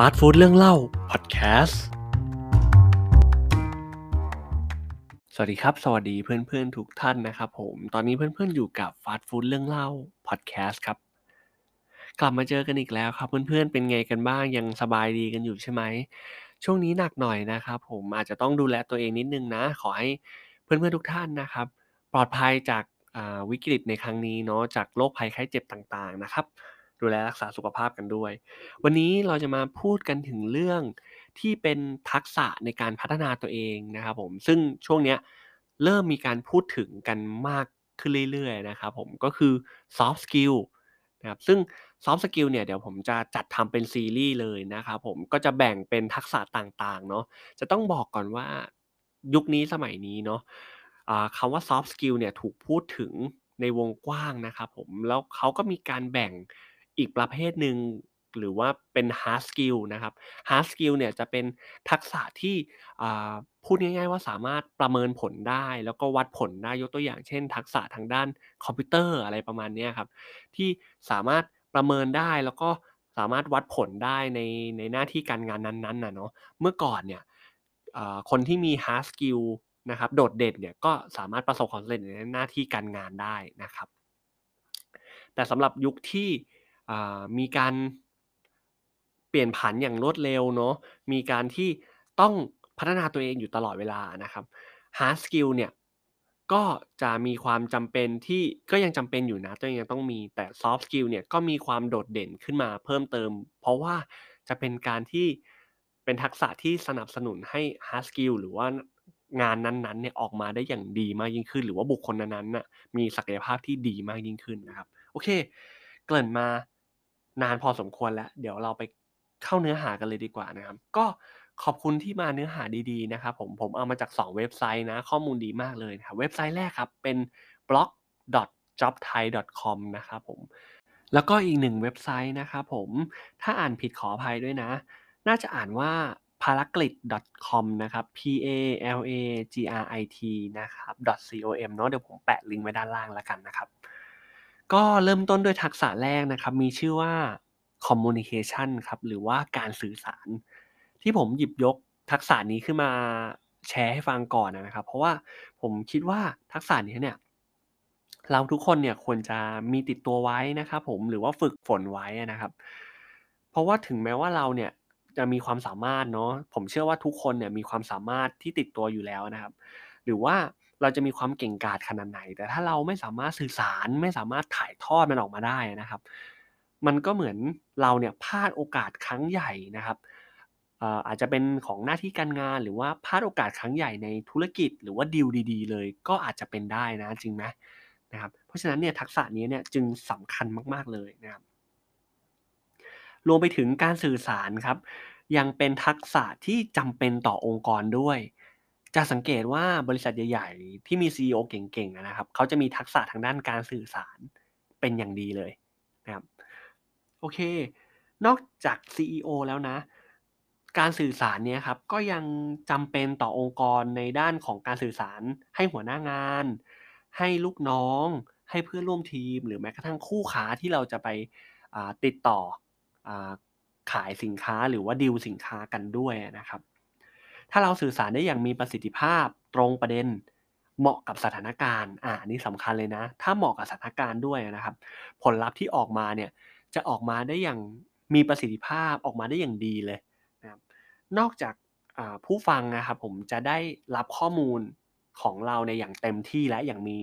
ฟาสต์ฟู้ดเรื่องเล่าพอดแคสต์ สวัสดีครับ สวัสดีเพื่อนๆทุกท่านนะครับผม ตอนนี้เพื่อนๆอยู่กับฟาสต์ฟู้ดเรื่องเล่าพอดแคสต์ครับ กลับมาเจอกันอีกแล้วครับ เพื่อนๆเป็นไงกันบ้าง ยังสบายดีกันอยู่ใช่ไหม ช่วงนี้หนักหน่อยนะครับผมอาจจะต้องดูแลตัวเองนิดนึงนะ ขอให้เพื่อนๆทุกท่านนะครับ ปลอดภัยจากวิกฤตในครั้งนี้เนาะ จากโรคภัยไข้เจ็บต่างๆนะครับ ดูแลรักษาสุขภาพกันด้วย วันนี้เราจะมาพูดกันถึงเรื่องที่เป็นทักษะในการพัฒนาตัวเองนะครับผมซึ่งช่วงเนี้ยเริ่มมีการพูดถึงกันมากขึ้นเรื่อยๆนะครับผมก็คือ soft skill นะครับซึ่ง soft skill เนี่ยเดี๋ยวผมจะจัดทำเป็นซีรีส์เลยนะครับผมก็จะแบ่งเป็นทักษะต่างๆเนาะจะต้องบอกก่อนว่ายุคนี้สมัยนี้เนาะคำว่า soft skill เนี่ยถูกพูดถึงในวงกว้างนะครับผมแล้วเขาก็มีการแบ่ง อีกประเภทหนึ่งหรือว่าเป็น hard skill นะครับ hard skill เนี่ยจะเป็นทักษะที่พูดง่าย ๆ ว่าสามารถประเมินผลได้ แล้วก็วัดผลได้ยกตัวอย่างเช่น ทักษะทางด้านคอมพิวเตอร์อะไรประมาณนี้ครับที่สามารถประเมินได้แล้วก็สามารถวัดผลได้ในในหน้าที่การงานนั้นๆนะเนาะเมื่อก่อนเนี่ยคนที่มี hard skill นะครับโดดเด่นเนี่ยก็สามารถประสบความสำเร็จในหน้าที่การงานได้นะครับ แต่สำหรับยุคที่ มีการเปลี่ยนผันอย่างรวดเร็วเนาะมีการที่ต้องพัฒนาตัวเองอยู่ตลอดเวลานะครับ hard skill เนี่ยก็จะมีความจำเป็นที่ก็ยังจำเป็นอยู่นะตัวเองยังต้องมีแต่ soft skill เนี่ยก็มีความโดดเด่นขึ้นมาเพิ่มเติม เพราะว่าจะเป็นการที่เป็นทักษะที่สนับสนุนให้ hard skill หรือว่างานนั้นๆเนี่ยออกมาได้อย่างดีมากยิ่งขึ้น หรือว่าบุคคลนั้นๆน่ะมีศักยภาพที่ดีมากยิ่งขึ้นนะครับ โอเค เกริ่นมา นานพอสมควรแล้ว เดี๋ยวเราไปเข้าเนื้อหากันเลยดีกว่านะครับ ก็ขอบคุณที่มาเนื้อหาดีๆนะครับผมผมเอามาจาก 2 เว็บไซต์นะ ข้อมูลดีมากเลยนะครับเว็บไซต์แรกครับเป็น blog jobthai com นะครับผมแล้วก็อีกหนึ่งเว็บไซต์นะครับผมถ้าอ่านผิดขออภัยด้วยนะ น่าจะอ่านว่า paragrit com นะครับ p a l a g r i t นะครับ com เนาะเดี๋ยวผมแปะลิงก์ไว้ด้านล่างแล้วกันนะครับ ก็เริ่มต้นด้วยทักษะแรกนะครับ มีชื่อว่า communication ครับ หรือว่าการสื่อสาร ที่ผมหยิบยกทักษะนี้ขึ้นมาแชร์ให้ฟังก่อนนะครับ เพราะว่าผมคิดว่าทักษะนี้เนี่ย เราทุกคนเนี่ยควรจะมีติดตัวไว้นะครับ ผมหรือว่าฝึกฝนไว้นะครับ เพราะว่าถึงแม้ว่าเราเนี่ยจะมีความสามารถเนาะผมเชื่อว่าทุกคนเนี่ยมีความสามารถที่ติดตัวอยู่แล้วนะครับ หรือว่า เราจะมีความเก่งกาจขนาดไหน แต่ถ้าเราไม่สามารถสื่อสารไม่สามารถถ่ายทอดมันออกมาได้นะครับ มันก็เหมือนเราเนี่ยพลาดโอกาสครั้งใหญ่นะครับอาจจะเป็นของหน้าที่การงานหรือว่าพลาดโอกาสครั้งใหญ่ในธุรกิจ หรือว่าดีลดี ๆ เลย ก็อาจจะเป็นได้นะจริงไหมนะครับเพราะฉะนั้นเนี่ยทักษะนี้เนี่ยจึงสำคัญมากๆเลยนะครับรวมไปถึงการสื่อสารครับ ยังเป็นทักษะที่จำเป็นต่อองค์กรด้วย จะสังเกตว่าบริษัทใหญ่ๆ ที่มี CEO เก่งๆนะครับ เขาจะมีทักษะทางด้านการสื่อสารเป็นอย่างดีเลยนะครับโอเค นอกจาก CEO แล้วนะ การสื่อสารเนี่ยครับก็ยังจำเป็นต่อองค์กรในด้านของการสื่อสารให้หัวหน้างาน ให้ลูกน้อง ให้เพื่อนร่วมทีม หรือแม้กระทั่งคู่ค้าที่เราจะไปติดต่ออขายสินค้าหรือว่าดีลสินค้ากันด้วยนะครับ ถ้าเราสื่อสารได้อย่างมีประสิทธิภาพตรงประเด็น เหมาะกับสถานการณ์อ่านี่สำคัญเลยนะ ถ้าเหมาะกับสถานการณ์ด้วยนะครับ ผลลัพธ์ที่ออกมาเนี่ยจะออกมาได้อย่างมีประสิทธิภาพออกมาได้อย่างดีเลยนะครับนอกจากผู้ฟังนะครับผมจะได้รับข้อมูลของเราในอย่างเต็มที่และอย่างมี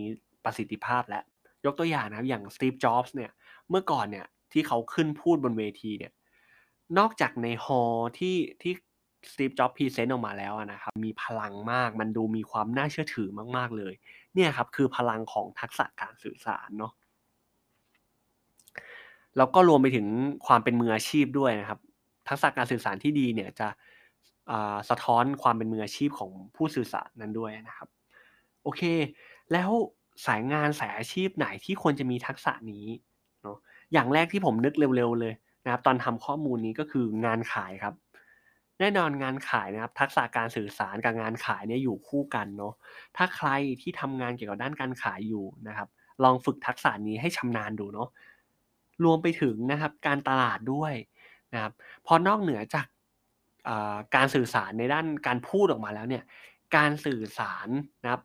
ประสิทธิภาพและยกตัวอย่างนะครับอย่างสตีฟจ็อบส์เนี่ยเมื่อก่อนเนี่ยที่เขาขึ้นพูดบนเวทีเนี่ยนอกจากใน hall ที่ที่ สตีฟจ็อบส์ present ออกมาแล้วนะครับมีพลังมากมันดูมีความน่าเชื่อถือมาก ๆเลย เนี่ยครับคือพลังของทักษะการสื่อสารเนาะแล้วก็รวมไปถึงความเป็นมืออาชีพด้วยนะครับ ทักษะการสื่อสารที่ดีเนี่ยจะสะท้อนความเป็นมืออาชีพของผู้สื่อสารนั้นด้วยนะครับ โอเค แล้วสายงานสายอาชีพไหนที่ควรจะมีทักษะนี้เนาะอย่างแรกที่ผมนึกเร็วๆเลยนะครับ ตอนทำข้อมูลนี้ก็คืองานขายครับ แน่นอนงานขายนะครับทักษะการสื่อสารกับงานขายเนี่ยอยู่คู่กันเนาะถ้าใครที่ทำงานเกี่ยวกับด้านการขายอยู่นะครับ ลองฝึกทักษะนี้ให้ชำนาญดูเนาะรวมไปถึงนะครับการตลาดด้วยนะครับพอนอกเหนือจากการสื่อสารในด้านการพูดออกมาแล้วเนี่ยการสื่อสารนะครับ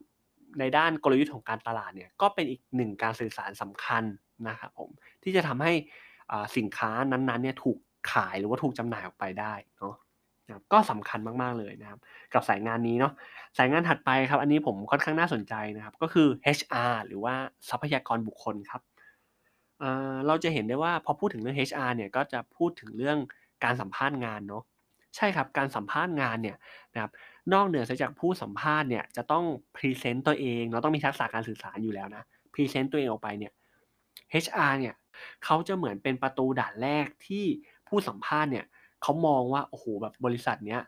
ในด้านกลยุทธ์ของการตลาดเนี่ยก็เป็นอีกหนึ่งการสื่อสารสำคัญนะครับผมที่จะทำให้สินค้านั้นๆเนี่ยถูกขายหรือว่าถูกจำหน่ายออกไปได้เนาะ นะก็สำคัญมากๆเลยนะครับ กับสายงานนี้เนาะสายงานถัดไปครับ อันนี้ผมค่อนข้างน่าสนใจนะครับ ก็คือ HR หรือว่าทรัพยากรบุคคลครับเราจะเห็นได้ว่าพอพูดถึงเรื่อง HR เนี่ยก็จะพูดถึงเรื่องการสัมภาษณ์งานเนาะใช่ครับการสัมภาษณ์งานเนี่ยนะครับนอกเหนือจากผู้สัมภาษณ์เนี่ยจะต้อง present ตัวเองเนาะต้องมีทักษะการสื่อสารอยู่แล้วนะ present ตัวเองออกไปเนี่ย HR เนี่ยเขาจะเหมือนเป็นประตูด่านแรกที่ผู้สัมภาษณ์เนี่ย เขามองว่าโอ้โหแบบบริษัทเนี้ย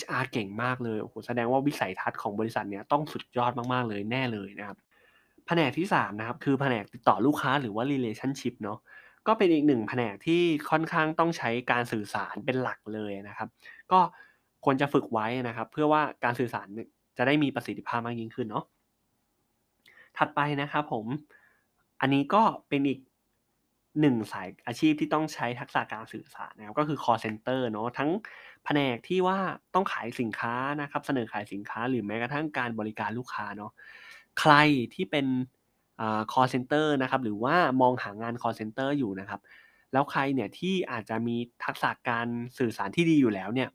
HR เก่งมากเลยโอ้โหแสดงว่าวิสัยทัศน์ของบริษัทเนี้ยต้องสุดยอดมากๆเลยแน่เลยนะครับแผนกที่3นะครับคือแผนกติดต่อลูกค้าหรือว่า relationship เนาะก็เป็นอีกหนึ่งแผนกที่ค่อนข้างต้องใช้การสื่อสารเป็นหลักเลยนะครับ ก็ควรจะฝึกไว้นะครับ เพื่อว่าการสื่อสารจะได้มีประสิทธิภาพมากยิ่งขึ้นเนาะถัดไปนะครับผม อันนี้ก็เป็นอีก หนึ่งสายอาชีพที่ต้องใช้ทักษะการสื่อสารนะครับก็คือ call center เนาะทั้งแผนกที่ว่าต้องขายสินค้านะครับเสนอขายสินค้าหรือแม้กระทั่งการบริการลูกค้าเนาะใครที่เป็น call center นะครับหรือว่ามองหางาน call center อยู่นะครับ แล้วใครเนี่ยที่อาจจะมีทักษะการสื่อสารที่ดีอยู่แล้วเนี่ย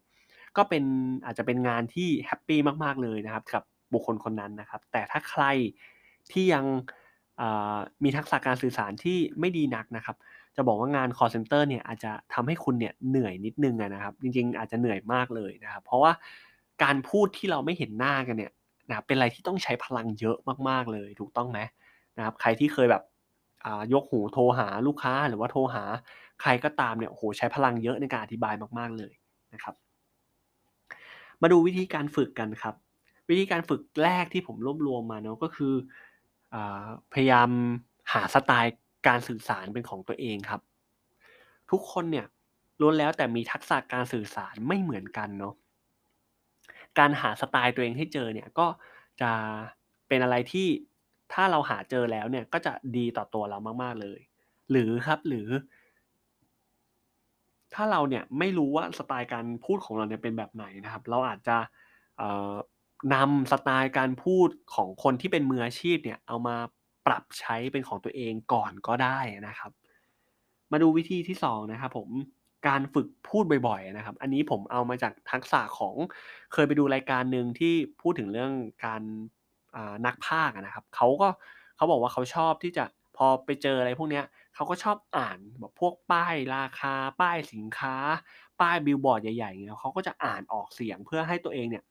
ก็เป็นอาจจะเป็นงานที่แฮปปี้มาก ๆ เลยนะครับกับบุคคลคนนั้นนะครับ แต่ถ้าใครที่ยัง มีทักษะการสื่อสารที่ไม่ดีนักนะครับ จะบอกว่างาน call center เนี่ยอาจจะทำให้คุณเนี่ยเหนื่อยนิดนึงนะครับ จริงๆ อาจจะเหนื่อยมากเลยนะครับ เพราะว่าการพูดที่เราไม่เห็นหน้ากันเนี่ยนะเป็นอะไรที่ต้องใช้พลังเยอะมากๆเลย ถูกต้องไหมนะครับ ใครที่เคยแบบยกหูโทรหาลูกค้าหรือว่าโทรหาใครก็ตามเนี่ยโอ้โหใช้พลังเยอะในการอธิบายมากๆเลยนะครับ มาดูวิธีการฝึกกันครับ วิธีการฝึกแรกที่ผมรวบรวมมาเนาะก็คือ พยายามหาสไตล์การสื่อสารเป็นของตัวเองครับ ทุกคนเนี่ยล้วนแล้วแต่มีทักษะการสื่อสารไม่เหมือนกันเนาะการหาสไตล์ตัวเองให้เจอเนี่ยก็จะเป็นอะไรที่ถ้าเราหาเจอแล้วเนี่ยก็จะดีต่อตัวเรามาก ๆเลย หรือครับหรือ ถ้าเราเนี่ยไม่รู้ว่าสไตล์การพูดของเราเนี่ยเป็นแบบไหนนะครับ เราอาจจะ นำสไตล์การพูดของคนที่เป็นมืออาชีพเนี่ยเอามาปรับใช้เป็นของตัวเองก่อนก็ได้นะครับ มาดูวิธีที่2นะครับผมการฝึกพูดบ่อยๆนะครับ อันนี้ผมเอามาจากทักษะของเคยไปดูรายการหนึ่งที่พูดถึงเรื่องการนักภาคนะครับเขาก็เขาบอกว่าเขาชอบที่จะพอไปเจออะไรพวกนี้เขาก็ชอบอ่านแบบพวกป้ายราคา ป้ายสินค้า ป้ายบิลบอร์ดใหญ่ๆอย่างเงี้ยเขาก็จะอ่านออกเสียงเพื่อให้ตัวเองเนี่ย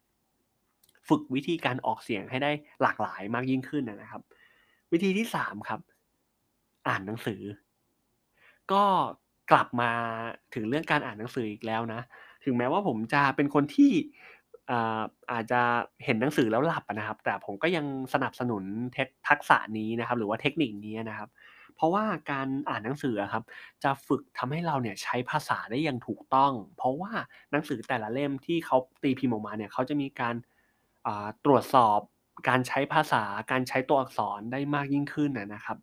ฝึกวิธีการออกเสียงให้ได้หลากหลายมากยิ่งขึ้นนะครับ วิธีที่3ครับ อ่านหนังสือ ก็กลับมาถึงเรื่องการอ่านหนังสืออีกแล้วนะ ถึงแม้ว่าผมจะเป็นคนที่อาจจะเห็นหนังสือแล้วหลับนะครับ แต่ผมก็ยังสนับสนุนเทคทักษะนี้นะครับ หรือว่าเทคนิคนี้นะครับ เพราะว่าการอ่านหนังสือครับ จะฝึกทำให้เราเนี่ยใช้ภาษาได้อย่างถูกต้อง เพราะว่าหนังสือแต่ละเล่มที่เขาตีพิมพ์ออกมาเนี่ยเขาจะมีการ ตรวจสอบการใช้ภาษาการใช้ตัวอักษรได้มากยิ่งขึ้นนะครับ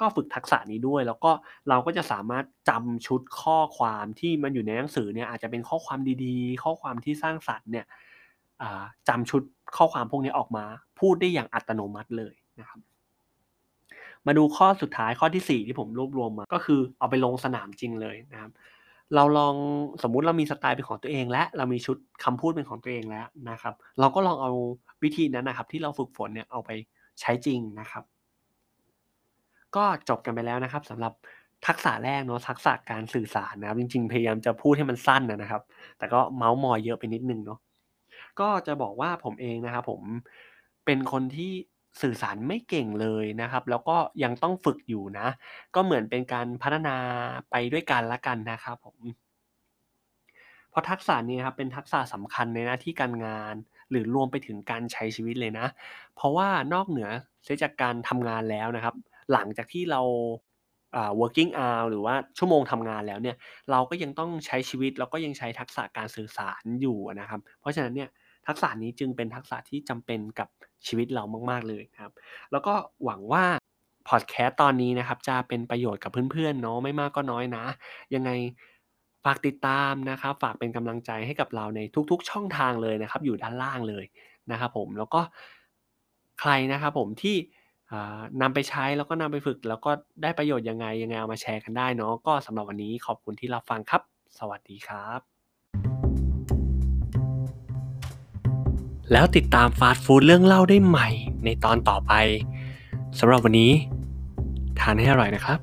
ก็ฝึกทักษะนี้ด้วย แล้วก็เราก็จะสามารถจำชุดข้อความที่มันอยู่ในหนังสือเนี่ยอาจจะเป็นข้อความดีๆ ข้อความที่สร้างสรรค์เนี่ยจำชุดข้อความพวกนี้ออกมา พูดได้อย่างอัตโนมัติเลยนะครับ มาดูข้อสุดท้ายข้อที่ 4 ที่ผมรวบรวมมา ก็คือเอาไปลงสนามจริงเลยนะครับ เราลองสมมุติเรามีสไตล์เป็นของตัวเอง และเรามีชุดคำพูดเป็นของตัวเองแล้วนะครับ เราก็ลองเอาวิธีนั้นนะครับ ที่เราฝึกฝนเนี่ยเอาไปใช้จริงนะครับ ก็จบกันไปแล้วนะครับสำหรับทักษะแรกเนาะทักษะการสื่อสารนะครับ จริง ๆ พยายามจะพูดให้มันสั้นนะครับ แต่ก็เมาส์มอยเยอะไปนิดนึงเนาะก็จะบอกว่าผมเองนะครับผมเป็นคนที่ สื่อสารไม่เก่งเลยนะครับ แล้วก็ยังต้องฝึกอยู่นะ ก็เหมือนเป็นการพัฒนาไปด้วยกันละกันนะครับผมเพราะทักษะนี้ครับเป็นทักษะสำคัญในหน้าที่การงาน หรือรวมไปถึงการใช้ชีวิตเลยนะ เพราะว่านอกเหนือเสียจากการทำงานแล้วนะครับ หลังจากที่เรา working hour หรือว่าชั่วโมงทำงานแล้วเนี่ย เราก็ยังต้องใช้ชีวิตแล้วก็ยังใช้ทักษะการสื่อสารอยู่นะครับ เพราะฉะนั้นเนี่ย ทักษะนี้จึงเป็นทักษะที่จำเป็นกับชีวิตเรามาก ๆเลยครับ แล้วก็หวังว่าพอดแคสต์ตอนนี้นะครับจะเป็นประโยชน์กับเพื่อนๆเนาะไม่มากก็น้อยนะ ยังไงฝากติดตามนะครับ ฝากเป็นกำลังใจให้กับเราในทุกๆ ช่องทางเลยนะครับ อยู่ด้านล่างเลยนะครับผมแล้วก็ใครนะครับผมที่นำไปใช้แล้วก็นำไปฝึก แล้วก็ได้ประโยชน์ยังไงยังไงเอามาแชร์กันได้เนาะก็สำหรับวันนี้ขอบคุณที่รับฟังครับ สวัสดีครับ แล้วติดตามฟาสต์ฟูดเรื่องเล่าได้ใหม่ในตอนต่อไปสำหรับวันนี้ ทานให้อร่อยนะครับ